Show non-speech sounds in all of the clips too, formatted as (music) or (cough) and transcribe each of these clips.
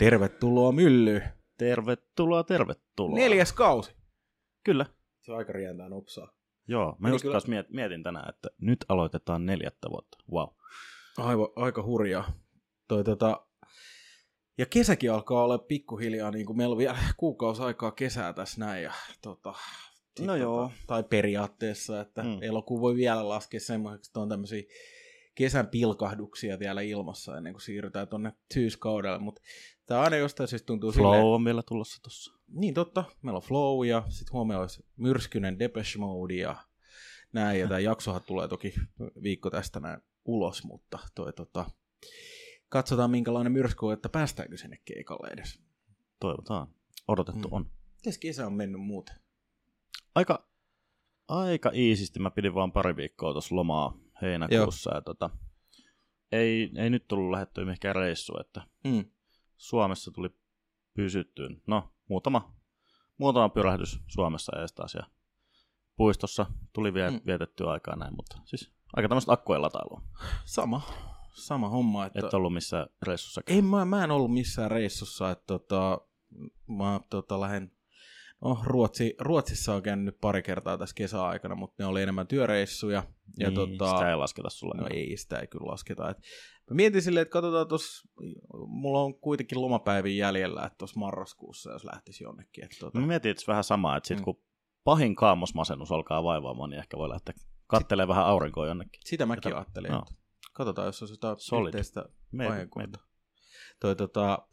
Tervetuloa Mylly. Tervetuloa, tervetuloa. Neljäs kausi. Kyllä. Se on aika rientää nopsaa. Joo, mä Meni just kyllä- miet- mietin tänään, että nyt aloitetaan neljättä vuotta. Wow. Aivan, aika hurjaa. Toi, tota, ja kesäkin alkaa olla pikkuhiljaa, niin kuin meillä on vielä kuukausi aikaa kesää tässä näin. Ja, tota, sit No joo. Tota, tai periaatteessa, että Mm. mm. elokuu voi vielä laskea semmoiseksi, että on tämmöisiä kesän pilkahduksia vielä ilmassa ennen kuin siirrytään tuonne syyskaudelle, mutta tämä aina jostain syystä tuntuu Flow silleen, on vielä tulossa tossa. Niin totta, meillä on Flow ja sitten huomenna olisi myrskyinen Depeche Mode ja näin. Ja tämä (laughs) jaksohan tulee toki viikko tästä näin ulos, mutta toi, tota, katsotaan minkälainen myrsky on, että päästäänkö sinne keikalle edes. Toivotaan. Odotettu Mm. on. Mites kesä on mennyt muuten? Aika, aika iisisti. Mä pidin vaan pari viikkoa tuossa lomaa heinäkuussa. Ja tota, ei, ei nyt tullut lähettyä mihinkään reissuun, että Mm. Suomessa tuli pysyttyä. No, muutama, muutama pyrähdys Suomessa ees taas ja puistossa tuli vie, Mm. vietettyä aikaa näin, mutta siis aika tämmöistä akkujen latailua. Sama, sama homma. Että... Et ollut missään reissussa. Ei, mä, mä en ollut missään reissussa, että tota, mä tota, lähden, no Ruotsi, Ruotsissa on käynyt nyt pari kertaa tässä kesäaikana, mutta ne oli enemmän työreissuja. Ja niin, tota, Sitä ei lasketa sulle. No ei, sitä ei kyllä lasketa. Et mä mietin silleen, että katsotaan tuossa, mulla on kuitenkin lomapäivin jäljellä, että tuossa marraskuussa, jos lähtisi jonnekin. Että tota, Mä mietin itse vähän samaa, että sit Mm. kun pahin kaamosmasennus alkaa vaivaamaan, niin ehkä voi lähteä kattelee vähän aurinkoa jonnekin. sitä mäkin Jota- ajattelin, no. että katsotaan, jos on sitä Solid. yhteistä ajankohta. Toi, tota,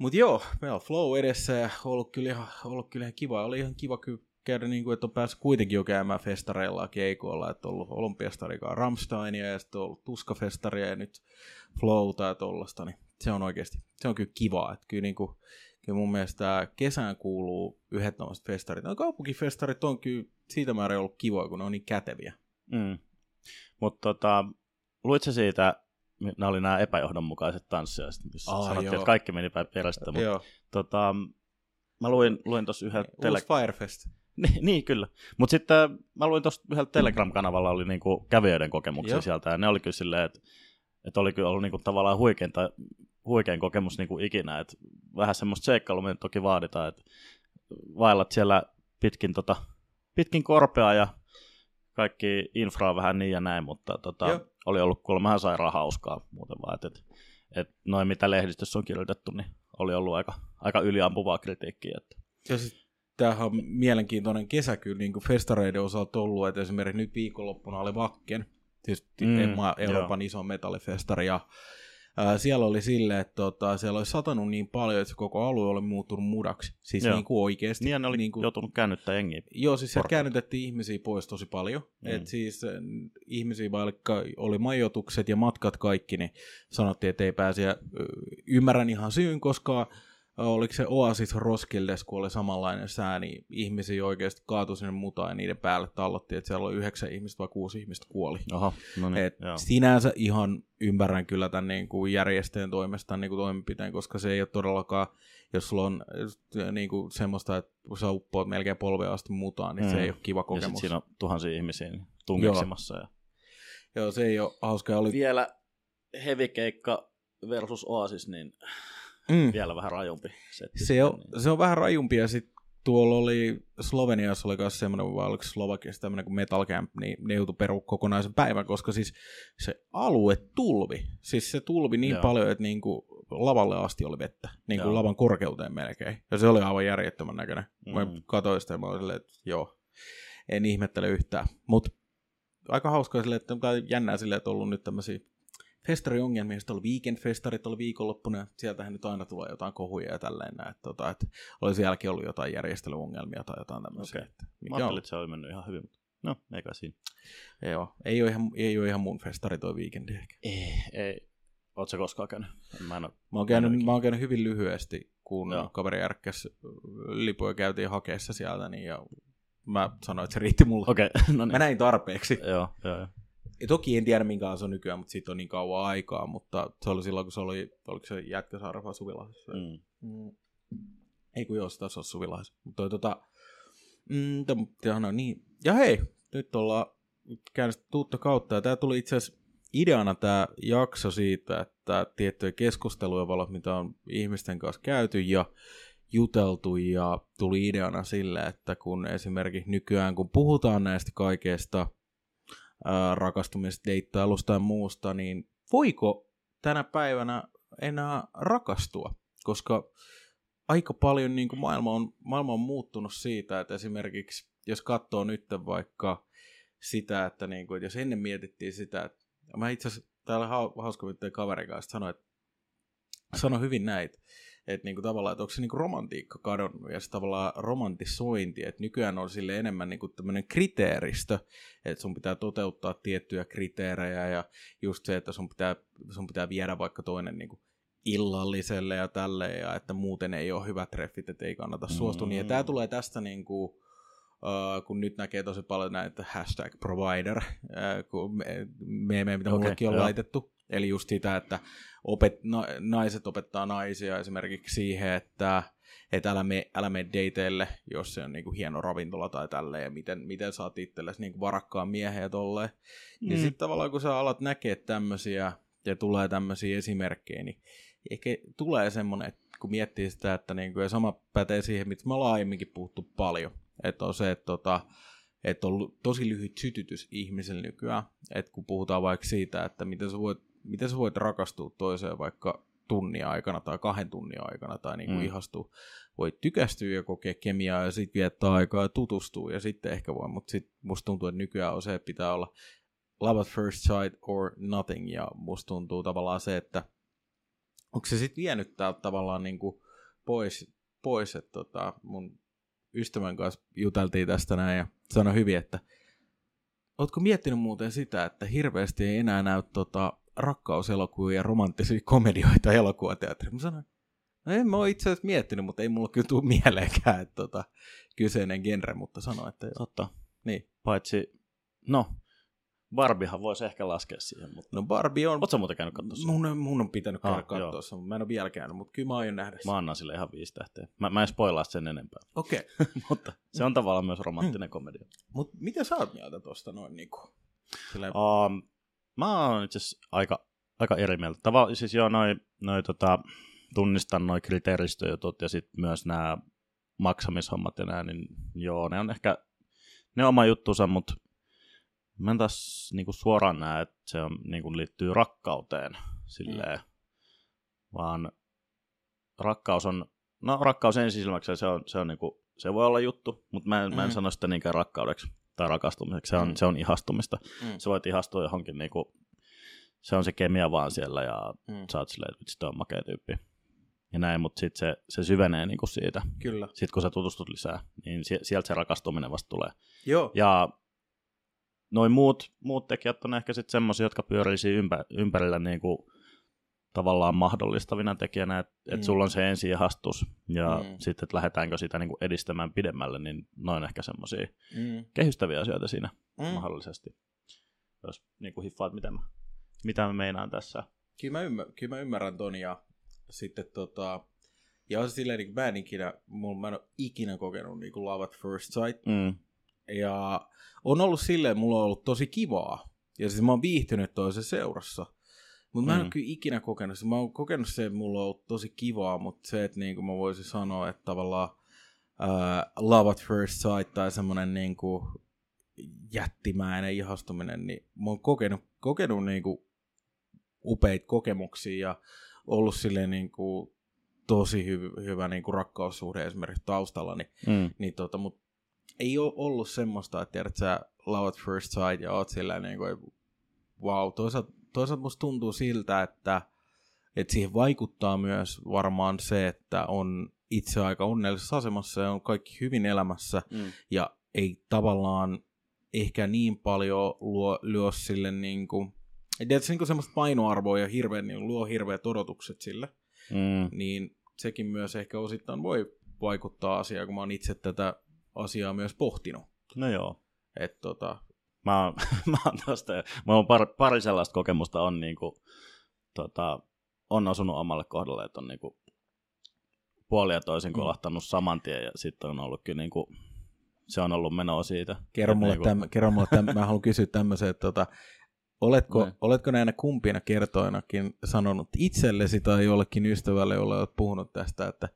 Mutta joo, meillä on flow edessä ja ollut kyllä ihan, ollut kyllä ihan kiva. Oli ihan kiva kyllä käydä, niin kuin, että on päässyt kuitenkin jo käymään festareilla ja keikoilla, että on ollut Olympiastarikaan Ramsteinia ja sitten on ollut Tuskafestaria ja nyt Flowta ja tollasta, niin se on oikeasti, se on kyllä kiva, että kyllä, niin kuin, kyllä mun mielestä kesään kuuluu yhdet tämmöiset festarit. No kaupunkifestarit on kyllä siitä määrä ollut kivoa, kun ne on niin käteviä. Mm. Mutta tota, luit sä siitä, nämä oli nämä epäjohdonmukaiset tanssijat, missä Aa, sanottiin, joo. että kaikki meni päin perästä, mutta Joo, tota, mä luin, luin tuossa yhden tele... Firefest. (laughs) niin, niin, kyllä. Mutta sitten mä luin tuossa yhdellä Telegram-kanavalla oli niinku kävijöiden kokemuksia Joo. sieltä, ja ne oli kyllä silleen, että, että oli kyllä ollut niinku tavallaan huikeinta, huikein kokemus niinku ikinä, että vähän semmoista seikkailua me toki vaaditaan, että vaellat siellä pitkin, tota, pitkin korpea ja kaikki infraa vähän niin ja näin, mutta tota, Joo. Oli ollut kuulemma sairaan hauskaa muuten vaan, että, että, että noin mitä lehdistössä on kirjoitettu, niin oli ollut aika, aika yliampuvaa kritiikkiä. Että. Ja sit, tämähän on mielenkiintoinen kesä kyllä niin kuin festareiden osalta ollut, että esimerkiksi nyt viikonloppuna oli Vakken, siis Mm, Euroopan iso metallifestari, ja ää, siellä oli silleen, että tota, siellä oli satanut niin paljon, että se koko alue oli muuttunut mudaksi, siis Joo. niin kuin oikeasti. Niin ne oli niin kuin, joutunut käännyttää jengiä. Joo, siis siellä käännytettiin ihmisiä pois tosi paljon. Mm. Et siis äh, ihmisiä, vaikka oli majoitukset ja matkat kaikki, niin sanottiin, että ei pääse. Ö, ymmärrän ihan syyn, koska oliko se Oasis Roskildes, kun oli samanlainen sää, niin ihmisiä oikeasti kaatui sinne mutaan ja niiden päälle tallottiin, että siellä oli yhdeksän ihmistä vai kuusi ihmistä kuoli. Oho, no niin, Et joo. sinänsä ihan ymmärrän kyllä tämän niin kuin järjestäjän toimesta niin kuin toimenpiteen, koska se ei ole todellakaan, jos sulla on niin kuin semmoista, että sä uppoat melkein polveen asti mutaan, niin mm. se ei ole kiva Ja kokemus. sitten siinä on tuhansia ihmisiä niin tungeksimassa. Ja... Joo, se ei ole hauska. Oli... Vielä hevikeikka versus Oasis, niin Mm. vielä vähän rajumpi setti. Se, on, niin. se on vähän rajumpi ja sitten tuolla oli, Sloveniassa oli myös semmoinen, vai oliko Slovakiassa tämmöinen kuin Metal Camp, niin ne joutui peru kokonaisen päivän, koska siis se alue tulvi, siis se tulvi niin Joo. Paljon, että niinku lavalle asti oli vettä, niin kuin lavan korkeuteen melkein. Ja se oli aivan järjettömän näköinen. Mm. Mä katsoin sitä ja mä olin silleen, että joo, en ihmettele yhtään. Mutta aika hauskaa silleen, että jännää silleen, että on ollut nyt tämmöisiä festariongelmia, sitten oli weekend-festarit, oli viikonloppuna, ja sieltähän nyt aina tulee jotain kohuja ja tälleen näin, että, tota, että oli sielläkin ollut jotain järjestelyongelmia tai jotain tämmöisiä. Okei. Että, Mä ajattelin, että se oli mennyt ihan hyvin, mutta no, eikä siinä. joo, ei, ole ihan, ei ole ihan mun festari toi weekendi ehkä. Ei, ei. Ootko koskaan käynyt? Mä en ole. Mä oon käynyt, mä oon käynyt hyvin lyhyesti, kun Joo. kaveri järkkäs lipuja käytiin hakeessa sieltä, niin ja mä sanoin, että se riitti mulle. Okei, okay, (laughs) no niin. Mä näin tarpeeksi. Joo, joo, joo. Ja toki en tiedä minkä se on nykyään, mutta siitä on niin kauan aikaa, mutta se oli silloin, kun se oli, oliko se Jätkäsaari vai Suvilahdessa? Mm. Mm. Ei kun joo, se taisi olla Suvilahdessa. Mutta tota, mm, täm- on niin. Ja hei, nyt ollaan käynyt uutta kautta, ja tää tuli itse asiassa ideana tämä jakso siitä, että tiettyjä keskusteluja valot, mitä on ihmisten kanssa käyty ja juteltu ja tuli ideana sille, että kun esimerkiksi nykyään kun puhutaan näistä kaikesta ää, rakastumista, deittailusta ja muusta, niin voiko tänä päivänä enää rakastua? Koska aika paljon niin kuin maailma, on, maailma on muuttunut siitä, että esimerkiksi jos katsoo nyt vaikka sitä, että, niin kuin, että jos ennen mietittiin sitä, että mä itse asiassa täällä hauska kaverin kanssa sanoin, että sano hyvin näitä, että niinku tavallaan, että onko se niinku romantiikka kadonnut ja se tavallaan romantisointi, että nykyään on sille enemmän niinku tämmöinen kriteeristö, että sun pitää toteuttaa tiettyjä kriteerejä ja just se, että sun pitää, sun pitää viedä vaikka toinen niinku illalliselle ja tälleen ja että muuten ei ole hyvät treffit, että ei kannata suostua. Mm. Niin, ja tämä tulee tästä niinku, Uh, kun nyt näkee tosi paljon näitä hashtag provider, uh, kun me, me, mitä okay, mullekin on joo. laitettu. Eli just sitä, että opet, na, naiset opettaa naisia esimerkiksi siihen, että et älä mene, älä mene dateille, jos se on niinku hieno ravintola tai tälleen, ja miten, miten saat itsellesi niinku varakkaan miehen ja tolleen. Mm. Niin sitten tavallaan kun sä alat näkee tämmöisiä, ja tulee tämmöisiä esimerkkejä, niin ehkä tulee semmoinen, että kun miettii sitä, että niinku, ja sama pätee siihen, mitä me ollaan aiemminkin puhuttu paljon, että on se, että tota, että on tosi lyhyt sytytys ihmisellä nykyään, että kun puhutaan vaikka siitä, että miten sä voit, miten sä voit rakastua toiseen vaikka tunnin aikana tai kahden tunnin aikana tai niin kuin mm. ihastua, voit tykästyä ja kokea kemiaa ja sitten viettää aikaa ja tutustua ja sitten ehkä voi, mutta sitten musta tuntuu, että nykyään on se, että pitää olla love at first sight or nothing ja musta tuntuu tavallaan se, että onko se sitten vienyt täältä tavallaan niin kuin pois, pois että tota, mun ystävän kanssa juteltiin tästä näin ja sanoi hyvin, että ootko miettinyt muuten sitä, että hirveästi ei enää näy tota, rakkauselokuvia ja romanttisia komedioita elokuvateatterissa. Mä sanoin, no en mä ole itse asiassa miettinyt, mutta ei mulla kyllä tule mieleenkään, että tota, kyseinen genre, mutta sano, että Totta. Niin. Paitsi, no, Barbihan voisi ehkä laskea siihen. Mutta... No Barbie on... Oletko muuten käynyt katsoa mun, mun on pitänyt käydä ah, katsoa sen, mutta mä en ole vielä käynyt, mutta kyllä mä aion nähdä sen. Mä annan sille ihan viisi tähteä. Mä, mä en spoilaa sen enempää. Okei. Okay. (laughs) mutta se on tavallaan myös romanttinen mm. komedia. Mutta mitä sä oot mieltä tuosta noin niinku? Silleen... Um, mä oon itse aika, aika eri mieltä. Tava, siis joo, noin noi, tota, tunnistan noin kriteeristöjutut ja sitten myös nämä maksamishommat ja nää, niin joo, ne on ehkä ne on oma juttusa, mutta Mä en taas niinku suoraan näe, että se on, niinku liittyy rakkauteen silleen, mm. vaan rakkaus on, no rakkaus ensisilmäksi se on, se on niinku, se voi olla juttu, mutta mä en, mm. mä en sano sitä niinkään rakkaudeksi tai rakastumiseksi, se on, mm. se on ihastumista. Mm. Se voit ihastua johonkin niinku, se on se kemia vaan siellä ja mm. sä oot silleen, että vitsi, on makea tyyppi. Ja näin, mutta sitten se, se syvenee niinku siitä. Kyllä. Sitten kun sä tutustut lisää, niin sieltä se rakastuminen vasta tulee. Joo. Ja noin muut, muut tekijät on ehkä sitten semmoisia, jotka pyörii ympä, ympärillä niin kuin tavallaan mahdollistavina tekijänä, että mm. et sulla on se ihastus ja mm. sitten, että lähdetäänkö sitä niin kuin edistämään pidemmälle, niin noin ehkä semmoisia mm. kehystäviä asioita siinä mm. mahdollisesti. Jos niin kuin hiffaat, mitä mä, mitä mä meinaan tässä. Kyllä mä, ymmär, kyllä mä ymmärrän ton ja sitten tota, ja on silleen, niin mä en ikinä, mä en ole ikinä kokenut niin kuin love at first sight. Mm. Ja on ollut silleen, mulla on ollut tosi kivaa. Ja siis mä oon viihtynyt toisen seurassa. Mutta mä en mm. ole kyllä ikinä kokenut se. Mä oon kokenut se, että mulla on ollut tosi kivaa, mutta se, että niin kuin mä voisin sanoa, että tavallaan uh, love at first sight tai semmoinen niin kuin jättimäinen ihastuminen, niin mä oon kokenut, kokenut niin kuin upeita kokemuksia ja ollut silleen niin kuin tosi hy- hyvä niin kuin rakkaussuhde esimerkiksi taustalla, niin, mm. niin tota, mutta ei ole ollut semmoista, että tiedät sä love first sight ja oot sillä niin kuin, wow, toisaalta, toisaalta musta tuntuu siltä, että, että siihen vaikuttaa myös varmaan se, että on itse aika onnellisessa asemassa ja on kaikki hyvin elämässä mm. ja ei tavallaan ehkä niin paljon luo, luo sille niin kuin, tiedät, se niin semmoista painoarvoa ja hirveän, niin luo hirveät odotukset sille, mm. niin sekin myös ehkä osittain voi vaikuttaa asiaan, kun mä oon itse tätä asiaa myös pohtinut. No joo. Et tota... Mä oon, (laughs) mä oon tosta, mä oon pari, pari sellaista kokemusta on niinku, tota, on osunut omalle kohdalle, että on niinku puoli ja toisin mm. kolahtanut saman tien ja sitten on ollut kyllä niinku, se on ollut menoa siitä. Kerro mulle, niinku... täm, kerro mulle täm, mä haluan kysyä tämmöisen, että tota, Oletko, Näin. oletko näinä kumpina kertoinakin sanonut itsellesi tai jollekin ystävälle, jolle olet puhunut tästä, että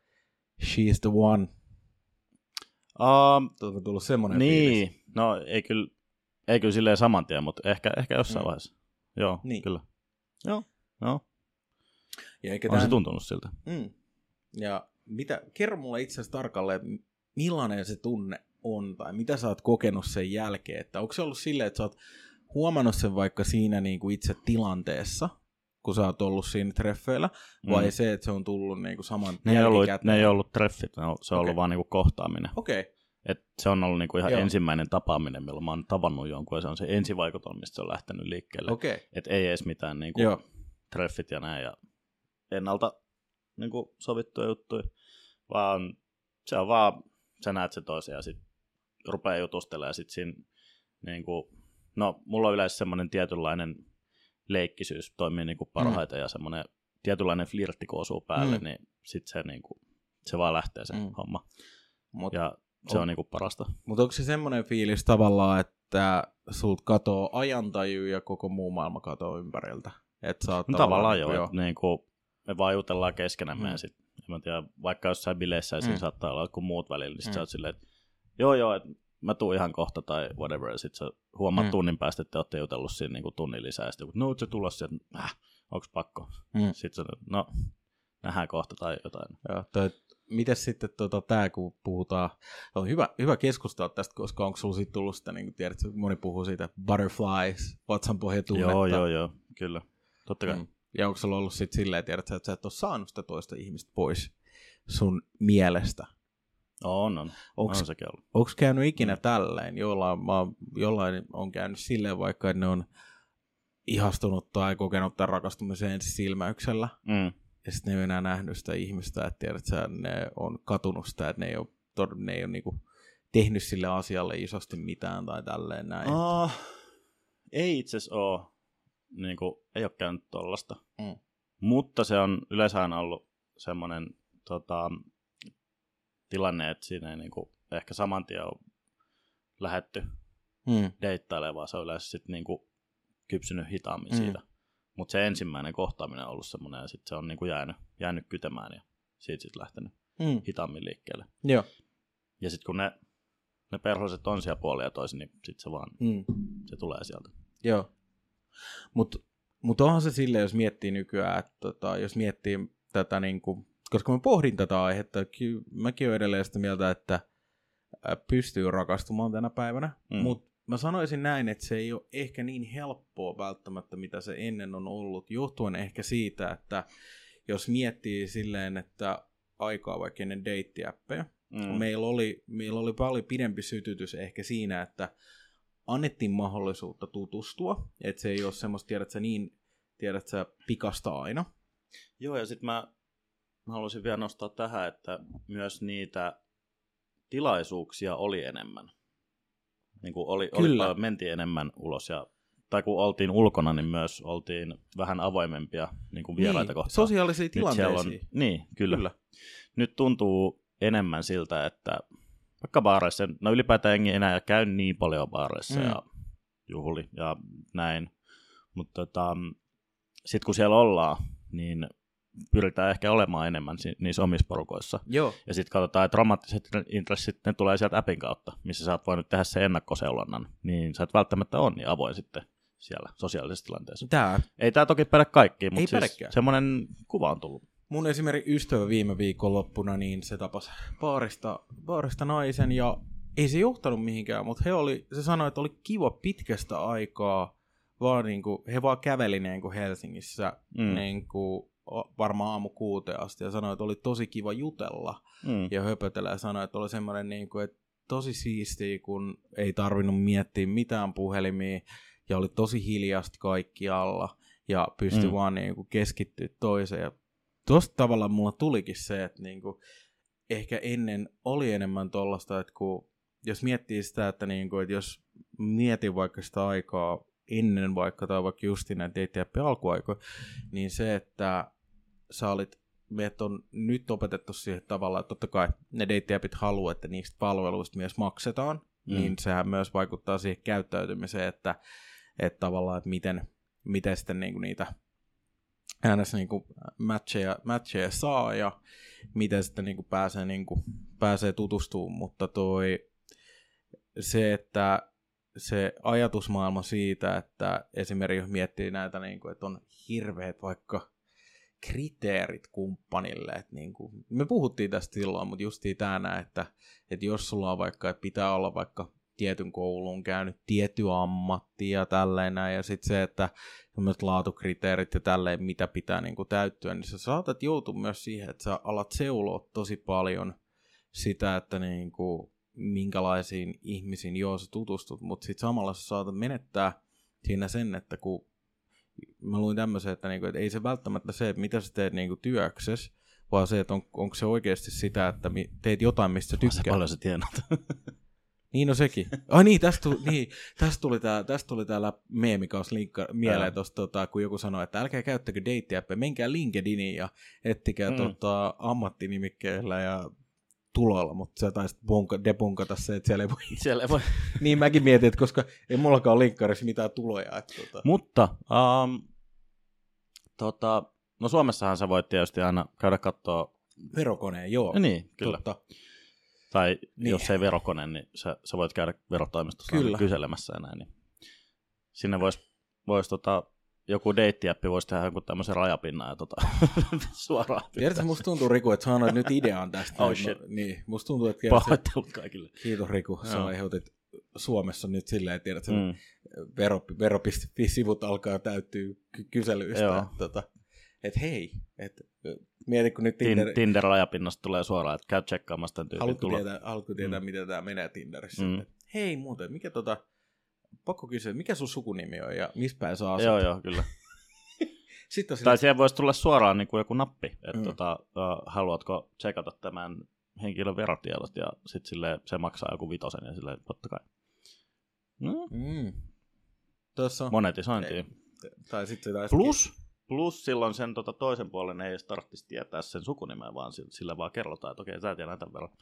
she's the one? Um, tullut semmoinen fiilis? niin, no ei kyllä, ei kyllä silleen saman tien, mutta ehkä, ehkä jossain Mm. vaiheessa. Joo, Niin. niin. kyllä. Joo, joo. Ja eikä On tämän- se tuntunut siltä. Mm. Ja mitä, kerro mulle itse asiassa tarkalleen, millainen se tunne on, tai mitä sä oot kokenut sen jälkeen, että onko se ollut silleen, että sä oot huomannut sen vaikka siinä niin kuin itse tilanteessa, kun sä oot ollut siinä treffeillä, vai Mm. se, että se on tullut niin kuin saman Ne ei, ollut, ne ei ollut treffit, ne on, se on Okei. ollut vaan niinku kohtaaminen. Okei, okay. Et se on ollut niinku ihan Joo. Ensimmäinen tapaaminen, milloin mä oon tavannut jonkun, ja se on se ensivaikutelma, mistä se on lähtenyt liikkeelle. Okay. Et ei edes mitään niinku Joo. treffit ja näin, ja ennalta niinku sovittuja juttuja, vaan se on vaan, sä näet se toisen ja sit rupeaa jutustelemaan ja sit siinä niinku, no mulla on yleensä semmoinen tietynlainen leikkisyys toimii niinku parhaiten mm. ja semmoinen tietynlainen flirtti kun osuu päälle, Mm. niin sit se niinku, se vaan lähtee se mm. homma. Mut, Ja se on- on niinku parasta. Mutta onko se semmoinen fiilis tavallaan, että sult katoo ajantaju ja koko muu maailma katoo ympäriltä? Et sä oot No tavallaan joo, joo. että niinku, me vaan jutellaan keskenämme Mm. ja sit, en mä tiedä, vaikka jossain bileissä Mm. saattaa olla joku muut välillä, niin sit Mm. sä oot silleen, että joo joo, että mä tuun ihan kohta tai whatever, ja sit sä huomaat Mm. tunnin päästä, että te ootte jutellut siinä niinku tunnin lisää, ja no oot sä tulossa sieltä, äh, onks pakko? Mm. Sit sä, no, nähdään kohta tai jotain. Joo, toi, mites sitten tota, tämä, kun puhutaan, on hyvä, hyvä keskustella tästä, koska onko sulla siitä tullut sitä, niin kuin tiedät, moni puhuu siitä butterflies, vatsanpohjatunnetta. Joo, joo, joo, kyllä. Totta kai. Mm. Ja onko sulla ollut sitten silleen, tiedät, että sä et ole saanut sitä toista ihmistä pois sun mielestä? On, on. Onko on sekin ollut. Onko käynyt ikinä Mm. tälleen? Jollain, mä, jollain on käynyt silleen vaikka, ne on ihastunut tai kokenut tämän rakastumisen ensi silmäyksellä. Mm. Ja sitten ne ei ole enää nähnyt sitä ihmistä, että tiedät, sä, ne on katunut sitä, että ne ei ole, tod- ne ei ole niinku tehnyt sille asialle isosti mitään tai tälleen näin. Oh, ei itse asiassa ole. Niin kuin, ei ole käynyt tollasta. Mm. Mutta se on yleensä ollut semmoinen tota, tilanne, että siinä ei niin kuin, ehkä saman tien ole lähetty Mm. deittailemaan, vaan se on yleensä sit niin kuin, kypsynyt hitaammin Mm. mm. siitä. Mutta se ensimmäinen kohtaaminen on ollut semmoinen, ja sitten se on niin kuin jäänyt, jäänyt kytemään, ja siitä sitten lähtenyt Mm. hitaammin liikkeelle. Joo. Ja sitten kun ne, ne perhoiset on siellä puolin ja toisin, niin sitten se vaan, Mm. se tulee sieltä. Joo. Mutta mut onhan se silleen, jos miettii nykyään, että tota, jos miettii tätä, niin kuin, koska mä pohdin tätä aihetta, mäkin olen edelleen sitä mieltä, että pystyy rakastumaan tänä päivänä. Mm. mutta mä sanoisin näin, että se ei ole ehkä niin helppoa välttämättä, mitä se ennen on ollut, johtuen ehkä siitä, että jos miettii silleen, että aikaa vaikka ennen deittiäppejä, Mm. meillä, oli, meillä oli paljon pidempi sytytys ehkä siinä, että annettiin mahdollisuutta tutustua, että se ei ole semmoista, tiedät sä niin, tiedät sä pikasta aina. Joo, ja sitten mä, mä haluaisin vielä nostaa tähän, että myös niitä tilaisuuksia oli enemmän. Niin kuin oli, oli Kyllä. paljon, mentiin enemmän ulos, ja, tai kun oltiin ulkona, niin myös oltiin vähän avoimempia niin kuin vieraita niin, kohtaan. sosiaalisia tilanteisiin. on, niin, kyllä. Kyllä. Nyt tuntuu enemmän siltä, että vaikka baareissa, no ylipäätään jengi enää käy niin paljon baareissa mm. ja juhli ja näin, mutta tota, sitten kun siellä ollaan, niin pyritään ehkä olemaan enemmän niissä omissa porukoissa. Joo, Ja sitten katsotaan, että romanttiset intressit, ne tulee sieltä appin kautta, missä sä oot voinut tehdä sen ennakkoseulonnan, niin sä et välttämättä ole niin avoin sitten siellä sosiaalisessa tilanteessa. tää. Ei tämä toki päde kaikkiin, mutta siis semmoinen kuva on tullut. Mun esimerkiksi ystävä viime viikonloppuna, niin se tapasi baarista, baarista naisen ja ei se johtanut mihinkään, mutta he oli, se sanoi, että oli kiva pitkästä aikaa, vaan niin kuin, he vaan käveli niin kuin Helsingissä Mm. niin kuin, varmaan aamu kuuteen asti ja sanoi, että oli tosi kiva jutella Mm. ja höpötellä ja sanoi, että oli semmoinen, niin kuin, että tosi siistiä, kun ei tarvinnut miettiä mitään puhelimia ja oli tosi hiljasti kaikkialla ja pystyi mm. Vaan niin kuin, keskittyä toiseen. Ja tosta tavalla mulla tulikin se, että niin kuin, ehkä ennen oli enemmän tollasta, että kun, jos miettii sitä, että, niin kuin, että jos mietin vaikka sitä aikaa ennen vaikka tai vaikka justin näitä deittiäppien alkuaikoja, niin se, että sä olit meidät on nyt opetettu siihen tavalla, että totta kai ne deittiäpit haluaa, että niistä palveluista myös maksetaan, mm. Niin sehän myös vaikuttaa siihen käyttäytymiseen, että, että tavallaan, että miten, miten sitten niin kuin niitä äänessä niin kuin matcheja, matcheja saa ja miten sitten niin kuin pääsee, niin kuin, pääsee tutustumaan, mutta toi se, että se ajatusmaailma siitä, että esimerkiksi jos miettii näitä, niin kuin, että on hirveät vaikka kriteerit kumppanille. Että niin kuin, me puhuttiin tästä silloin, mutta justiin tänään, että, että jos sulla on vaikka, että pitää olla vaikka tietyn koulun käynyt tietty ammatti ja tälleen ja sitten se, että laatukriteerit ja tälleen, mitä pitää niin kuin täyttyä, niin sä saatat joutua myös siihen, että sä alat seuloa tosi paljon sitä, että niin kuin, minkälaisiin ihmisiin joo sä tutustut, mutta sitten samalla sä saatat menettää siinä sen, että kun mä luin tämmöisen, että, niinku, että ei se välttämättä se, että mitä sä teet niinku työksessä, vaan se, että on, onko se oikeasti sitä, että teet jotain, mistä tykkää. Se paljon sä tienat. (laughs) Niin no sekin. Ai niin, tästä tuli, niin, tästä tuli, tää, tästä tuli täällä meemikaus linkka mieleen tosta, tota, kun joku sanoi, että älkää käyttäkö date menkää LinkedIniin ja ettikää mm. tota, ammattinimikkeellä ja tuloilla, mutta sä taisit bunka, debunkata se, että siellä ei voi. Siellä ei voi. (laughs) niin mäkin mietin, että koska ei mullakaan ole linkkarissa mitään tuloja. Että, tota. Mutta, um, tota, no Suomessahan sä voit tietysti aina käydä katsoa. Verokoneen, joo. Niin, kyllä. Totta. Tai niin. jos ei verokone, niin sä, sä voit käydä verotoimistossa kyllä. kyselemässä ja näin. Niin sinne voisi vois tota, joku deittiäppi voisi tehdä joku tämmöisen rajapinnan ja tota, (laughs) suoraan. Tiedätkö, musta tuntuu Riku, että sä nyt idean tästä. Oh shit. niin, musta tuntuu, että... Pahoittelut kaikille. Kiitos Riku, sä no. aiheutit Suomessa nyt silleen, että tiedät, mm. vero, vero.fi-sivut alkaa täyttyä kyselyistä. Joo. Että, tota, et hei, et, mieti kun nyt Tinder... Tinder-rajapinnasta tulee suoraan, että käy tsekkaamassa tämän tyypin haluatko tietää, haluatko tietää mm. miten tämä menee Tinderissä? Mm. hei muuten, mikä tota, pakko kysyä, mikä sun sukunimi on ja missä päin sä asut? Joo, joo, kyllä. (laughs) Sitten tai siihen voisi tulla suoraan niin kuin joku nappi, että mm. tota, uh, haluatko tsekata tämän henkilön verotiedot ja sitten se maksaa joku vitosen ja silleen, totta kai. Mm. Mm. Tuossa on... Monetisointiin. Tai sitten Plus, plus silloin sen tota, toisen puolen ei edes tarvitsisi tietää sen sukunimeä, vaan sille vaan kerrotaan, että okei, sä tiedät tämän verran.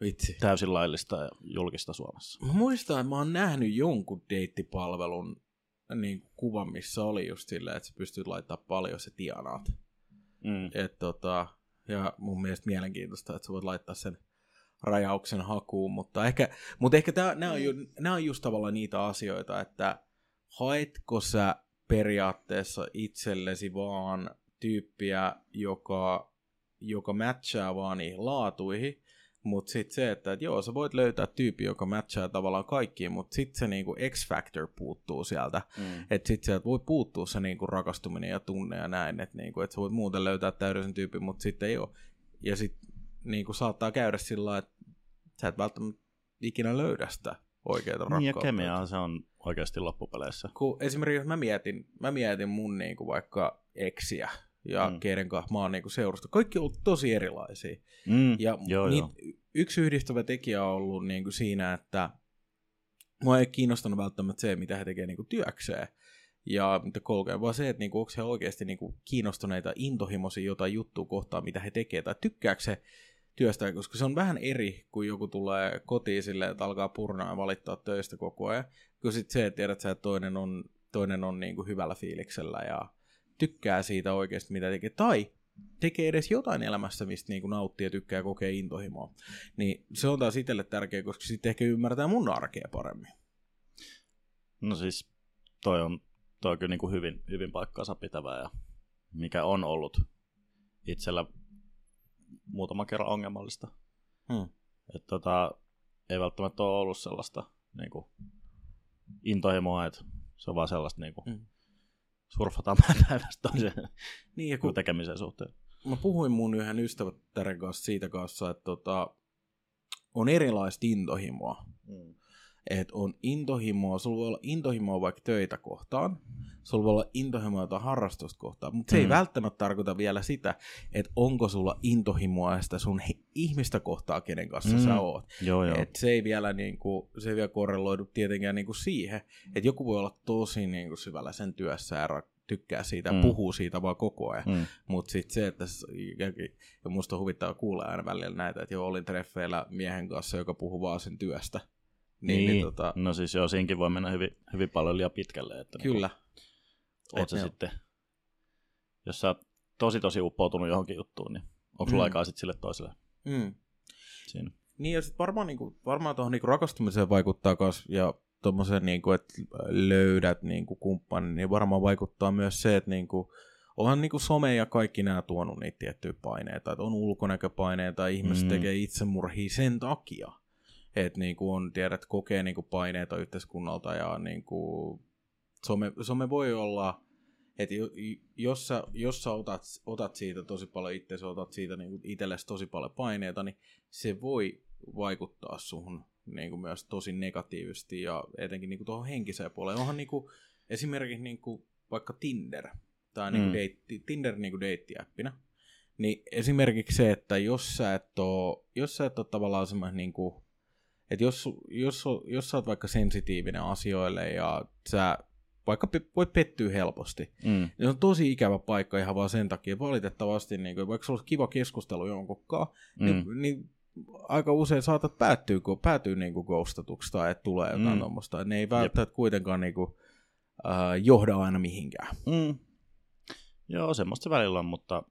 Vitsi. Täysin laillista ja julkista Suomessa. Mä muistan, että mä oon nähnyt jonkun deittipalvelun niin kuvan, missä oli just silleen, että sä pystyt laittamaan paljon se tienaat. Mm. Et, tota, ja mun mielestä mielenkiintoista, että sä voit laittaa sen rajauksen hakuun, mutta ehkä, mutta ehkä nämä on, ju, on just tavallaan niitä asioita, että haetko sä periaatteessa itsellesi vaan tyyppiä, joka, joka matchaa vaan niihin laatuihin, mutta sitten se, että et joo, sä voit löytää tyyppi, joka matchaa tavallaan kaikkiin, mutta sitten se niinku X-Factor puuttuu sieltä. Mm. Että sitten sieltä voi puuttua se niinku rakastuminen ja tunne ja näin, että niinku, et sä voit muuten löytää täydellisen tyypin, mutta sitten ei ole. Ja sitten niinku saattaa käydä sillä että sä et välttämättä ikinä löydä sitä oikeaa rakkautta. Niin ja kemiaa se on oikeasti loppupeleissä. Kun esimerkiksi jos mä mietin, mä mietin mun niinku vaikka eksiä, ja mm. keiden kanssa mä oon niinku seurusta. Kaikki on ollut tosi erilaisia. Mm. Ja joo, niit, joo. yksi yhdistävä tekijä on ollut niinku siinä, että mua ei kiinnostanut välttämättä se, mitä he tekee niinku työkseen ja mitä kolkee, vaan se, että niinku, onko he oikeasti niinku kiinnostuneita intohimoisia jotain juttua kohtaan, mitä he tekee, tai tykkääkö se työstä, koska se on vähän eri, kun joku tulee kotiin silleen, että alkaa purnaa ja valittaa töistä koko ajan, kun sitten se, että tiedät sä, että toinen on, toinen on niinku hyvällä fiiliksellä ja tykkää siitä oikeasti, mitä tekee, tai tekee edes jotain elämässä, mistä niin kuin nauttii ja tykkää kokea intohimoa. Niin se on taas itselle tärkeä, koska sitten ehkä ymmärtää mun arkea paremmin. No siis toi on, toi on kyllä niin kuin hyvin, hyvin paikkaansa pitävää ja mikä on ollut itsellä muutama kerran ongelmallista. Hmm. Että tota, ei välttämättä ole ollut sellaista niin kuin, intohimoa, että se on vaan sellaista niin kuin, hmm surfataan (laughs) päivästä toiseen niin, kun tekemisen suhteen. Mä puhuin mun yhden ystävättären kanssa siitä kanssa, että tota, on erilaista intohimoa. Mm. Että on intohimoa, sulla voi olla intohimoa vaikka töitä kohtaan, sulla voi olla intohimoa jotain harrastusta kohtaan, mutta se mm. ei välttämättä tarkoita vielä sitä, että onko sulla intohimoa sitä sun he, ihmistä kohtaa, kenen kanssa mm. sä oot. Joo, joo. Et se ei vielä, niinku, se ei vielä korreloidu tietenkään niinku siihen, että joku voi olla tosi niinku syvällä sen työssä ja tykkää siitä, mm. puhuu siitä vaan koko ajan. Mm. Mutta sitten se, että ja musta on huvittava kuulla aina välillä näitä, että joo, olin treffeillä miehen kanssa, joka puhuu vaan sen työstä. Niin, niin, niin tota... no siis joo, siinkin voi mennä hyvin, hyvin paljon liian pitkälle. Että Kyllä. Niin oot Et sä sitten, jos sä oot tosi tosi uppoutunut johonkin juttuun, niin onko sulla Mm. aikaa sitten sille toiselle Mm. siinä? Niin ja sitten varmaan, niinku, varmaan tuohon niinku rakastumiseen vaikuttaa kas, ja tuommoiseen, niinku, että löydät niinku, kumppanin, niin varmaan vaikuttaa myös se, että niinku, onhan niinku some ja kaikki nämä tuonut niitä tiettyjä paineita, että on ulkonäköpaineita, ihmiset mm. tekee itsemurhia sen takia, että niinku on, tiedät, kokee niinku paineita yhteiskunnalta ja niinku, some, some voi olla, että jo- jos sä, jos sä otat, otat siitä tosi paljon itse, otat siitä niinku itsellesi tosi paljon paineita, niin se voi vaikuttaa suhun niin kuin myös tosi negatiivisesti ja etenkin niin kuin tuohon henkiseen puoleen. Onhan niin kuin, esimerkiksi niin kuin vaikka Tinder, tai niin kuin Mm. deitti, Tinder niin kuin deittiäppinä, niin esimerkiksi se, että jos sä et ole, jos sä et ole tavallaan semmoinen niin kuin, että jos, jos, jos sä oot vaikka sensitiivinen asioille ja sä vaikka pe- voit pettyä helposti, Mm. niin se on tosi ikävä paikka ihan vaan sen takia. Valitettavasti, niin kuin, vaikka se olisi kiva keskustelu jonkunkaan, Mm. niin, niin aika usein saatat päättyä, kun päätyy niin kuin ghostatuksi tai että tulee jotain Mm. mm. tuommoista. Ne ei välttämättä kuitenkaan niin kuin, äh, johda aina mihinkään. Mm. Joo, semmoista se välillä on, mutta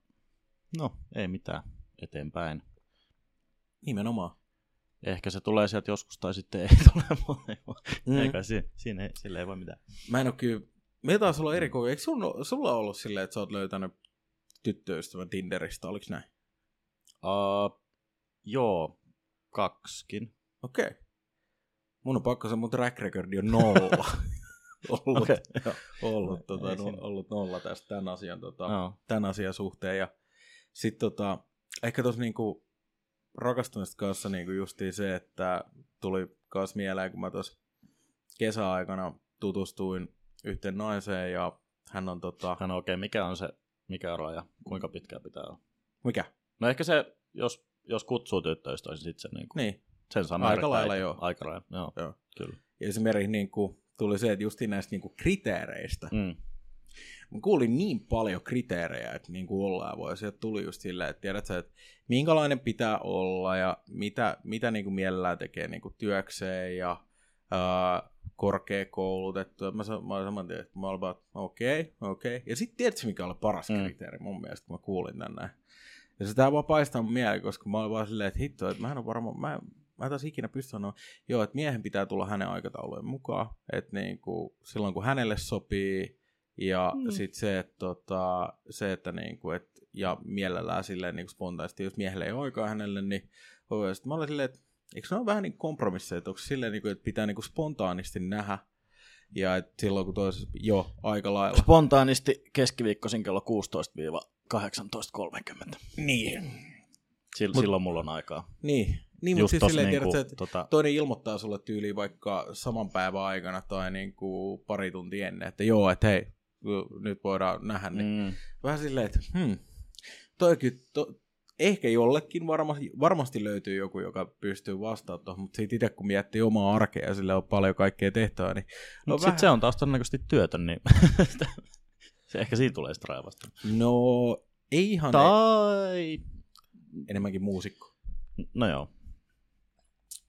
no, ei mitään eteenpäin. Nimenomaan. Ehkä se tulee sieltä joskus tai sitten ei (laughs) tule, Mm. eikä siinä, siinä ei, sille ei voi mitään. Mä en ole kyllä... Meillä taas olla eri kokea. Eikö sulla, sulla ollut silleen, että sä oot löytänyt tyttöystävän Tinderistä? Oliko näin? Uh, joo, kaksikin. Okei. Okay. Mun on pakko se, mun track recordi on nolla. (laughs) ollut, Okei, joo. ollut, tota, Ei no, ollut nolla tästä tämän asian, tota, Joo. tämän asian suhteen. Ja sitten tota, ehkä tuossa niinku rakastumista kanssa niinku justiin se, että tuli kanssa mieleen, kun mä tuossa kesäaikana tutustuin yhteen naiseen ja hän on tota... No okei, mikä on se, mikä on raja, kuinka pitkään pitää olla? Mikä? No ehkä se, jos, jos kutsuu tyttöystävää, niin sitten se niin kuin, Niin. sen sanoo Aika lailla joo. Aika lailla, joo, Joo. kyllä. Ja esimerkiksi niinku, tuli se, että justiin näistä niinku kriteereistä. Mm. Mä kuulin niin paljon kriteerejä, että niin kuin ollaan voi. Sieltä tuli just silleen, että tiedät sä, että minkälainen pitää olla ja mitä, mitä niin kuin mielellään tekee niin kuin työkseen ja ää, korkeakoulutettu. Mä, mä olin saman tien, että mä olin okei, okay, okei. Okay. Ja sitten tiedätkö, mikä oli paras Mm. kriteeri mun mielestä, kun mä kuulin tänne. Ja se tää vaan paistaa mun mieleen, koska mä olin vaan silleen, että hitto, että mä en ole varmaan, mä, mä en taas ikinä pysty sanoa, joo, että miehen pitää tulla hänen aikataulujen mukaan, että niin kuin, silloin kun hänelle sopii, ja Mm. sitten se, että, tota, se, että niinku, et, ja mielellään silleen niinku spontaanisti, jos miehelle ei ole aikaa hänelle, niin voi. Sitten mä olin silleen, että eikö ne ole vähän niin kompromisseja, että onko silleen, niinku, että pitää niinku spontaanisti nähdä, ja et silloin kun toisessa, jo, aika lailla. Spontaanisti keskiviikkoisin kello 16-18.30. Niin. Sil- Mut- silloin mulla on aikaa. Niin, niin mutta siis silleen, niinku, tiedät, että tota, toinen ilmoittaa sulle tyyliin vaikka saman päivän aikana tai niinku pari tuntia ennen, että joo, että hei, nyt voidaan nähdä, niin mm, vähän silleen, että hmm, toi kyllä, to, ehkä jollekin varmasti, varmasti löytyy joku, joka pystyy vastaamaan tuohon, mutta siitä itse kun miettii omaa arkea ja sillä on paljon kaikkea tehtävää, niin no no, sit se on taas todennäköisesti työtön, niin (laughs) se ehkä siinä tulee sitä raivasta. no ei ihan Ta- Tai... enemmänkin muusikko. No joo.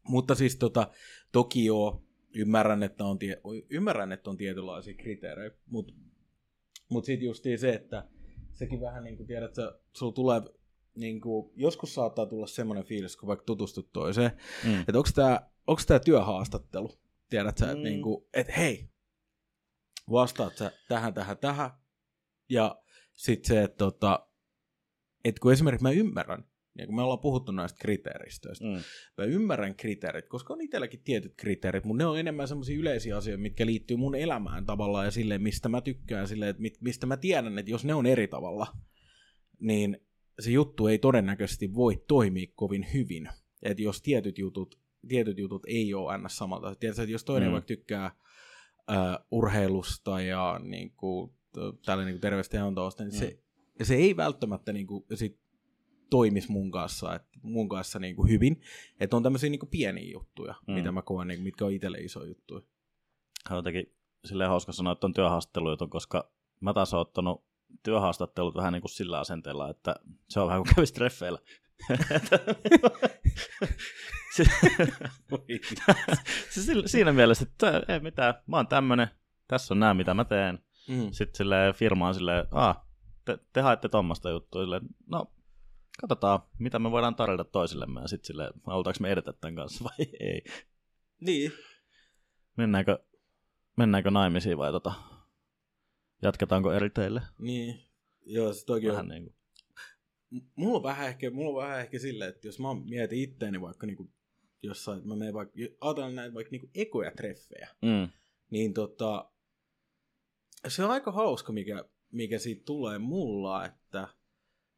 Mutta siis tota, toki joo, ymmärrän, että on, tie, ymmärrän, että on tietynlaisia kriteerejä, mutta mut sitten justiin se, että sekin vähän niin kuin tiedät, että sulla tulee, niin kuin, joskus saattaa tulla semmoinen fiilis, kun vaikka tutustut toiseen, Mm. että onko tämä onko tää työhaastattelu, tiedät sä, että Mm. niinku, et hei, vastaat sä tähän, tähän, tähän, ja sitten se, että tota, et kun esimerkiksi mä ymmärrän, ja kun me ollaan puhuttu näistä kriteeristöistä, Mm. mä ymmärrän kriteerit, koska on itselläkin tietyt kriteerit, mutta ne on enemmän semmoisia yleisiä asioita, mitkä liittyy mun elämään tavallaan ja silleen, mistä mä tykkään, silleen, että mistä mä tiedän, että jos ne on eri tavalla, niin se juttu ei todennäköisesti voi toimia kovin hyvin. Että jos tietyt jutut, tietyt jutut ei ole ns. samalta. Tiedätkö, että jos toinen Mm. vaikka tykkää äh, urheilusta ja niin kuin, tällä niin terveistä niin Mm. se, se ei välttämättä niin kuin, sit toimisi mun kanssa, et, mun kanssa niin kuin hyvin. Että on tämmöisiä niin kuin pieniä juttuja, Mm. mitä mä koen, niin mitkä on itselle iso on jotenkin silleen hauska sanoa, että on työhaastattelujuttu, koska mä taas oon ottanut työhaastattelut vähän niin kuin sillä asenteella, että se on vähän kuin kävisi treffeillä. (laughs) Siinä mielessä, että ei mitään, mä oon tämmönen, tässä on nämä, mitä mä teen. Mm. Sitten silleen firma on silleen, ah, te, te haette tuommoista juttua, silleen, no katsotaan, mitä me voidaan tarjota toisillemme, ja sitten silleen, halutaanko me edetä tämän kanssa vai (laughs) ei. Niin. Mennäänkö, mennäänkö naimisiin vai tota, jatketaanko eri teille? Niin. Joo, se toki on. Vähän niin kuin. Mulla on vähän ehkä, mulla on vähän ehkä silleen, että jos mä mietin itteeni vaikka niinku jossain, että mä menen vaikka, ajatellaan näitä vaikka niinku ekoja treffejä, Mm. niin tota, se on aika hauska, mikä, mikä siitä tulee mulla, että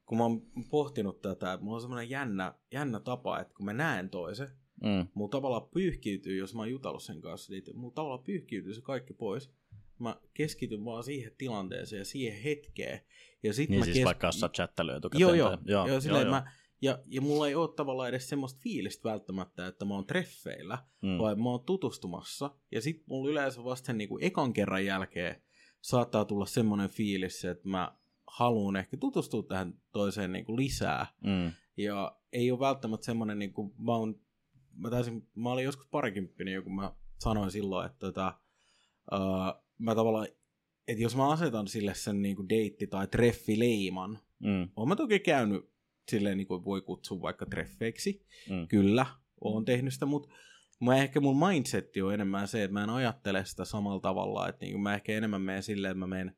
kun mä oon pohtinut tätä, että mulla on semmoinen jännä, jännä tapa, että kun mä näen toisen, Mm. mulla tavallaan pyyhkiytyy, jos mä oon jutellut sen kanssa, niin mulla tavallaan pyyhkiytyy se kaikki pois. Mä keskityn vaan siihen tilanteeseen ja siihen hetkeen. Ja sit Niin mä siis kes- vaikka sä chattailu etukäteen. Joo, joo. joo, joo, silleen, joo, Mä, ja, ja mulla ei ole tavallaan edes semmoista fiilistä välttämättä, että mä oon treffeillä, Mm. mm. vaan mä oon tutustumassa. Ja sit mulla yleensä vasta sen niinku ekan kerran jälkeen saattaa tulla semmoinen fiilis, että mä haluan ehkä tutustua tähän toiseen niinku lisää. Mm. Ja ei ole välttämättä semmoinen, niin kuin, mä, oon, mä, taisin, mä olin joskus parikymppinen, kun mä sanoin silloin, että tota, uh, mä tavallaan, että jos mä asetan sille sen niin kuin deitti- tai treffileiman, Mm. oon mä toki käynyt silleen, niin kuin voi kutsua vaikka treffeiksi, Mm. kyllä, oon tehnyt sitä, mutta mä ehkä mun mindsetti on enemmän se, että mä en ajattele sitä samalla tavalla, että niin mä ehkä enemmän menen silleen, että mä menen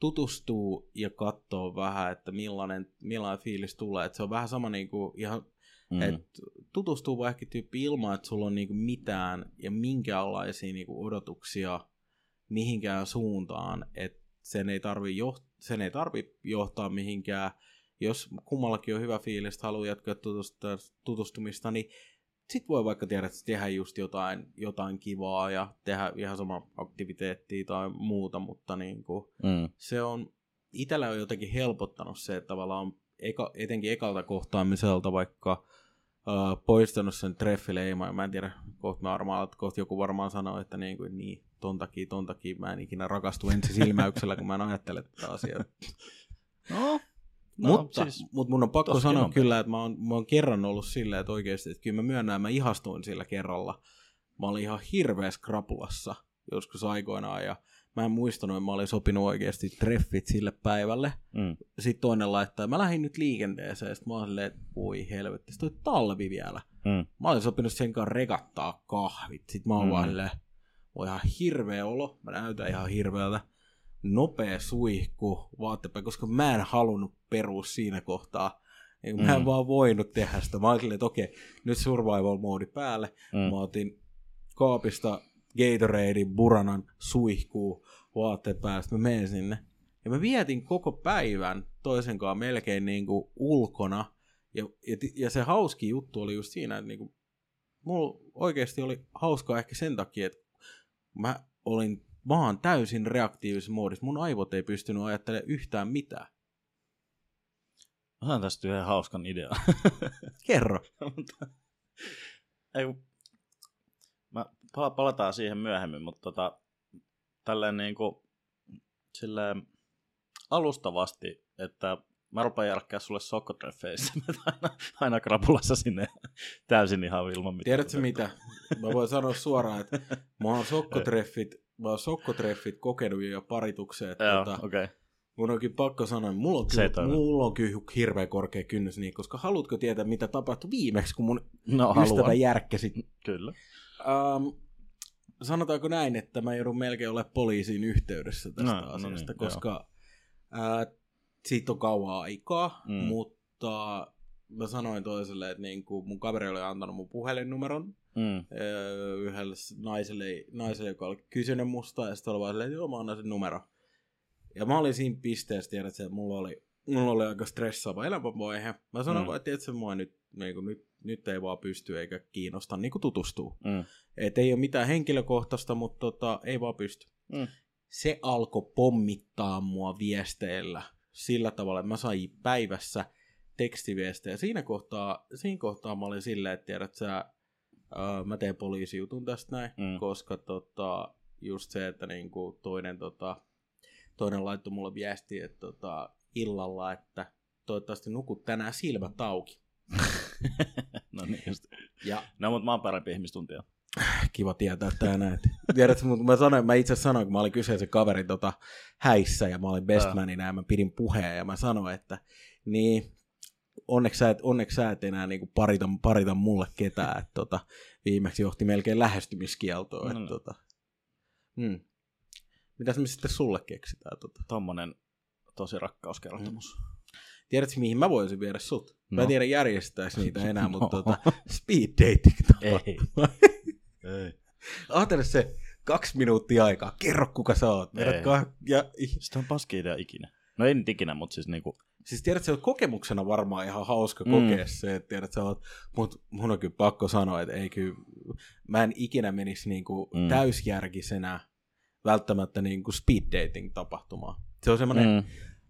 tutustuu ja katsoo vähän, että millainen, millainen fiilis tulee. Että se on vähän sama niin kuin ihan, Mm. että tutustuu vaikka tyyppi ilman, että sulla on niin kuin mitään ja minkäänlaisia niin kuin odotuksia mihinkään suuntaan, että sen ei tarvi, joht- sen ei tarvi johtaa mihinkään. Jos kummallakin on hyvä fiilis, haluaa jatkaa tutustu- tutustumista, niin sit voi vaikka tiedä, että tehdä just jotain, jotain kivaa ja tehdä ihan sama aktiviteettia tai muuta, mutta niin kuin, Mm. se on, itsellä on jotenkin helpottanut se, että tavallaan eka, etenkin ekalta kohtaamiselta vaikka uh, poistanut sen treffileiman, mä en tiedä, kohta, mä varmaan, kohta joku varmaan sanoo, että niin, kuin, niin ton takia, ton takia mä en ikinä rakastu ensisilmäyksellä, kun mä en ajattele tätä asiaa. (laughs) No, No, mutta, siis, mutta mun on pakko sanoa on. kyllä, että mä oon, mä oon kerran ollut silleen, että oikeasti, että kyllä mä myönnän, mä ihastuin sillä kerralla. Mä olin ihan hirveässä krapulassa joskus aikoinaan ja mä en muistanut, että mä olin sopinut oikeasti treffit sille päivälle. Mm. Sitten toinen laittaa, mä lähdin nyt liikenteeseen, sitten mä oon silleen, että voi helvetti, toi talvi vielä. Mm. Mä olin sopinut sen kanssa regattaa kahvit. Sitten mä oon Mm. mm. vaan silleen, voi ihan hirveä olo, mä näytän ihan hirveältä. Nopea suihku vaattepäin, koska mä en halunnut perus siinä kohtaa. Eikä Mä en Mm. vaan voinut tehdä sitä. Mä silleen, että okei, nyt survival moodi päälle. Mm. Mä otin kaapista Gatoradein Buranan suihkuu vaatteet sitten mä menen sinne. Ja mä vietin koko päivän toisen kanssa melkein niin kuin ulkona. Ja, ja, ja, se hauski juttu oli just siinä, että niin kuin, mulla oikeasti oli hauskaa ehkä sen takia, että mä olin vaan täysin reaktiivisessa muodissa. Mun aivot ei pystynyt ajattelemaan yhtään mitään. Mä saan tästä yhden hauskan idean. (laughs) Kerro. Ei, mä pala- palataan siihen myöhemmin, mutta tota, tälleen niin kuin, silleen alustavasti, että mä rupean järkkää sulle sokkotreffeissä (laughs) aina, aina krapulassa sinne täysin ihan ilman mitään. Tiedätkö mitä? Mä voin sanoa suoraan, että (laughs) mä oon sokkotreffit, mä oon sokkotreffit kokenut jo paritukseen. Että Joo, tota, okei. Okay. mun onkin pakko sanoa, että mulla on, kyllä, mulla on kyllä hirveän korkea kynnys niin, koska haluatko tietää, mitä tapahtui viimeksi, kun mun No, ystävä haluan. järkkäsi Kyllä. Um, sanotaanko näin, että mä joudun melkein olemaan poliisiin yhteydessä tästä No, no, no asiasta, niin, koska ää, siitä on kauan aikaa, mm. mutta mä sanoin toiselle, että niin kuin mun kaveri oli antanut mun puhelinnumeron Mm. ää, yhdelle naiselle, naiselle, joka oli kysynyt musta, ja sitten oli vaan silleen, että joo, mä annan sen numero. Ja mä olin siinä pisteessä, tiedät että mulla oli, mulla oli aika stressaava elämänvaihe. Mä sanoin Mm. mm. vaan, että tiedätkö, mua nyt, niin kuin, nyt, nyt ei vaan pysty eikä kiinnosta niin kuin tutustua. Mm. Et ei ole mitään henkilökohtaista, mutta tota, ei vaan pysty. Mm. Se alkoi pommittaa mua viesteillä sillä tavalla, että mä sain päivässä tekstiviestejä. Siinä kohtaa, siinä kohtaa mä olin silleen, että tiedät sä, ää, mä teen poliisijutun tästä näin, Mm. mm. koska tota, just se, että niinku toinen, tota, toinen laittoi mulle viestiä, että tota, illalla, että toivottavasti nukut tänään silmät auki. (laughs) no niin just. Ja No, mutta mä oon parempi ihmistuntija. Kiva tietää tää näin. Tiedätkö, mutta mä, sanoin, mä itse sanoin, kun mä olin kyseisen kaverin tota, häissä ja mä olin bestmanina ja mä pidin puheen ja mä sanoin, että niin, onneksi sä et, onneksi sä et enää niinku parita, parita mulle ketään, että tota, viimeksi johti melkein lähestymiskieltoon. No. Että, tota, hmm. Mitäs me sitten sulle keksitään? Tota? Tommonen tosi rakkauskertomus. Tiedätkö, mihin mä voisin viedä sut? Mä en No. tiedä, järjestääkö niitä (laughs) enää, mutta No. tota, speed dating Ei. Ei. Ajattele se kaksi minuuttia aikaa. Kerro, kuka sä oot. Ei. ja, Sitä on paski idea ikinä. No ei nyt ikinä, mutta siis niinku, siis tiedät, se on kokemuksena varmaan ihan hauska Mm. kokea se, että tiedät, sä oot, mut mun on kyllä pakko sanoa, että ei kyllä, mä en ikinä menisi niinku Mm. täysjärkisenä välttämättä niinku speed dating tapahtumaan. Se on semmoinen, mm. mm,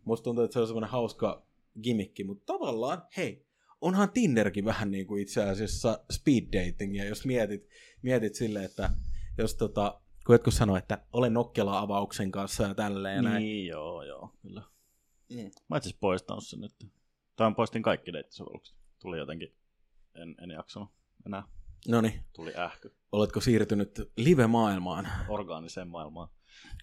musta tuntuu, että se on semmoinen hauska gimmikki, mutta tavallaan, hei, onhan Tinderkin vähän niin kuin itse asiassa speed datingia, jos mietit, mietit silleen, että jos tota, kun jotkut sanoo, että olen nokkela avauksen kanssa ja tälleen ja näin. niin joo, joo, kyllä. Mm. Mä itse asiassa poistanut sen nyt. Tai poistin kaikki deittisovellukset. Tuli jotenkin, en, en jaksanut enää. No niin, Tuli ähky oletko siirtynyt live-maailmaan? orgaaniseen maailmaan.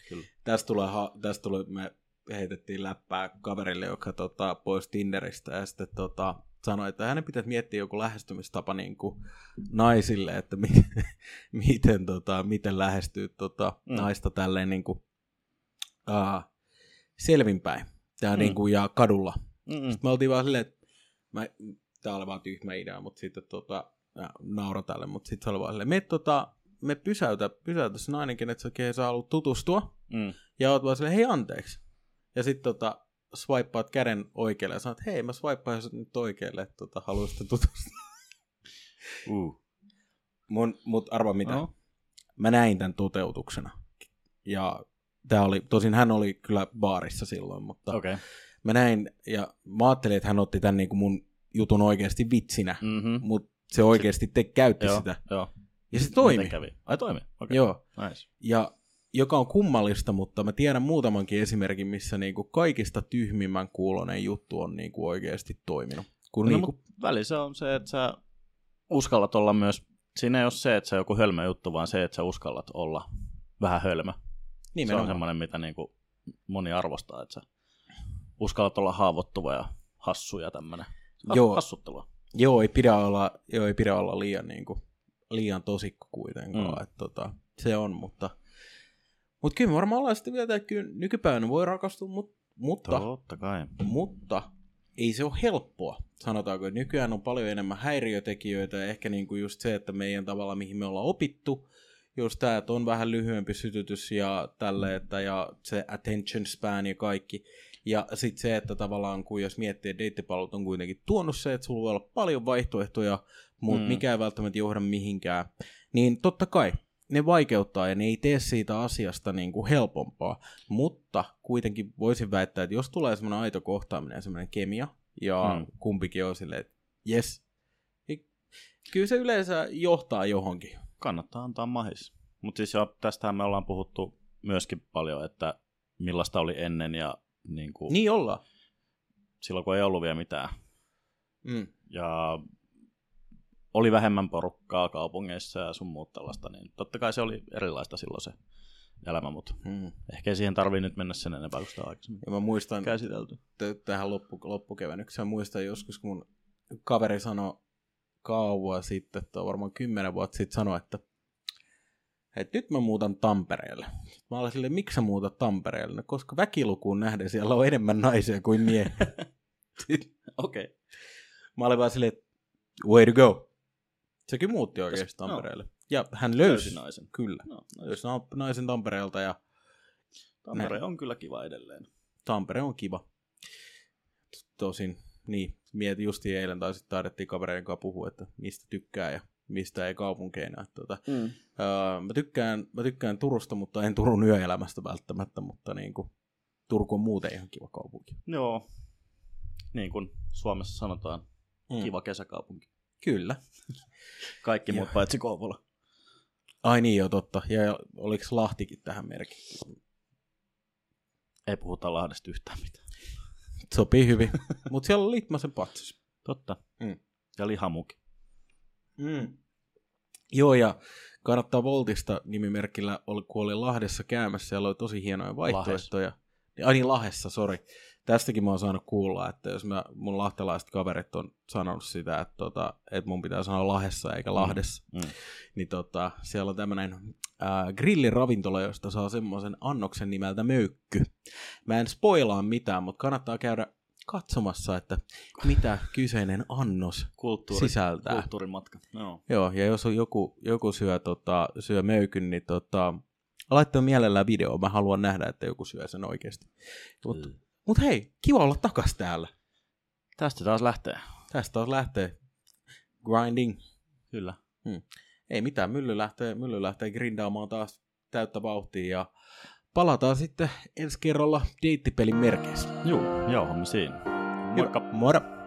Kyllä. Tästä tulee, ha- tästä tulee, me heitettiin läppää kaverille, joka tota, pois Tinderistä ja sitten tota, sanoi, että hänen pitäisi miettiä joku lähestymistapa niin kuin naisille, että mi- (laughs) miten, tota, miten lähestyy tota, mm. naista tälleen niin kuin, uh, selvinpäin ja, Mm. niin kuin, ja kadulla. Mm-mm. Me oltiin vaan silleen, että mä, tää oli vaan tyhmä idea, mutta sitten tota, mä nauran tälle, mutta sitten se oli vaan silleen, me, tota, me pysäytä, pysäytä se nainen, kenet sä, sä haluat tutustua, Mm. ja oot vaan silleen, hei anteeksi. Ja sitten tota, swipeaat käden oikealle ja sanot, hei mä swipeaan sut nyt oikealle, että tota, haluaisitte tutustua. (laughs) Uh. Mun, mut arva mitä, No. mä näin tämän toteutuksena. Ja tää oli, tosin hän oli kyllä baarissa silloin, mutta. Okay. mä näin, ja mä ajattelin, että hän otti tämän niin kuin mun jutun oikeasti vitsinä, Mm-hmm. mutta se oikeasti te käytti Joo, sitä. joo. Ja se toimi. Kävi? Ai toimi? Okei. Okay. Joo. Nice. Ja joka on kummallista, mutta mä tiedän muutamankin esimerkin, missä niinku kaikista tyhmimmän kuulonen juttu on niinku oikeasti toiminut. Kun No, niinku, mutta väli se on se, että sä uskallat olla myös, siinä ei ole se, että se on joku hölmö juttu, vaan se, että sä uskallat olla vähän hölmö. Se on nimenomaan. semmoinen, mitä niinku moni arvostaa, että sä uskallat olla haavoittuva ja hassu ja tämmöinen. Joo. Hassuttelua. Joo, ei pidä olla, joo, ei pidä olla liian, niinku, liian tosikko kuitenkaan. Mm. Että, tota, se on, mutta, mutta kyllä varmaan ollaan sitten vielä, että kyllä nykypäivänä voi rakastua, mutta, mutta Totta kai. mutta ei se ole helppoa. Sanotaanko, että nykyään on paljon enemmän häiriötekijöitä ja ehkä niinku just se, että meidän tavalla, mihin me ollaan opittu, just tämä, että on vähän lyhyempi sytytys ja tälle, että ja se attention span ja kaikki. Ja sitten se, että tavallaan kun jos miettii, että deittipalvelut on kuitenkin tuonut se, että sulla voi olla paljon vaihtoehtoja, mutta Mm. mm. mikä ei välttämättä johda mihinkään, niin totta kai ne vaikeuttaa ja ne ei tee siitä asiasta niin kuin helpompaa. Mutta kuitenkin voisin väittää, että jos tulee semmoinen aito kohtaaminen ja semmoinen kemia, ja Mm. mm. kumpikin on silleen, että jes, niin kyllä se yleensä johtaa johonkin. Kannattaa antaa mahis. Mutta siis jo, tästähän me ollaan puhuttu myöskin paljon, että millaista oli ennen ja niin kuin, Niin ollaan. silloin kun ei ollut vielä mitään. Mm. Ja oli vähemmän porukkaa kaupungeissa ja sun muut tällaista, niin totta kai se oli erilaista silloin se elämä, mutta Mm. ehkä siihen tarvii nyt mennä sen enempää kuin sitä aikaisemmin Ja mä muistan käsitelty. t- tähän loppu, loppukevennykseen, muistan joskus, kun mun kaveri sanoi kauan sitten, että on varmaan kymmenen vuotta sitten sanoi, että että nyt mä muutan Tampereelle. Mä olin silleen, miksi sä muutat Tampereelle? No, koska väkilukuun nähden siellä on enemmän naisia kuin miehiä. (laughs) Okei. Okay. Mä olin vaan silleen, way to go. Sekin muutti oikeasti no. Tampereelle. Ja hän löysi, Löysi naisen. kyllä, No, no, löysi na- naisen Tampereelta ja Tampere on kyllä kiva edelleen. Tampere on kiva. Tosin, niin, mietin justi eilen, tai sitten taidettiin kavereiden kanssa puhua, että mistä tykkää ja mistä ei kaupunkeina. Että, tota, Mm. öö, mä, tykkään, mä tykkään Turusta, mutta en Turun yöelämästä välttämättä, mutta niin kuin, Turku on muuten ihan kiva kaupunki. Joo. Niin kuin Suomessa sanotaan, Mm. kiva kesäkaupunki. Kyllä. Kaikki muut paitsi Kouvola. Ai niin, joo, totta. Ja oliko Lahtikin tähän merkitty? Ei puhuta Lahdesta yhtään mitään. Sopii hyvin. (laughs) mutta siellä on Litmasen patsas. Totta. Mm. Ja lihamuki. Mm. Joo, ja kannattaa Voltista nimimerkillä, oli- kun oli Lahdessa käymässä, siellä oli tosi hienoja vaihtoehtoja. Niin, ai niin, Lahdessa, sori. Tästäkin mä oon saanut kuulla, että jos mä, mun lahtelaiset kaverit on sanonut sitä, että, tota, että mun pitää sanoa Lahdessa eikä Lahdessa, Mm. niin tota, siellä on tämmönen äh, grilliravintola, josta saa semmoisen annoksen nimeltä Möykky. Mä en spoilaa mitään, mutta kannattaa käydä katsomassa, että mitä kyseinen annos Kulttuuri, sisältää. kulttuurimatka. No. Joo, ja jos on joku, joku syö, tota, syö möykyn, niin tota, laittaa mielellään video. Mä haluan nähdä, että joku syö sen oikeasti. Mutta Mm. mut hei, kiva olla takas täällä. Tästä taas lähtee. Tästä taas lähtee grinding. Kyllä. Ei mitään, mylly lähtee, mylly lähtee grindaamaan taas täyttä vauhtia ja palataan sitten ensi kerralla deittipelin merkeissä. Juu, jauhamme siinä. Moikka. Hyvä. Moro!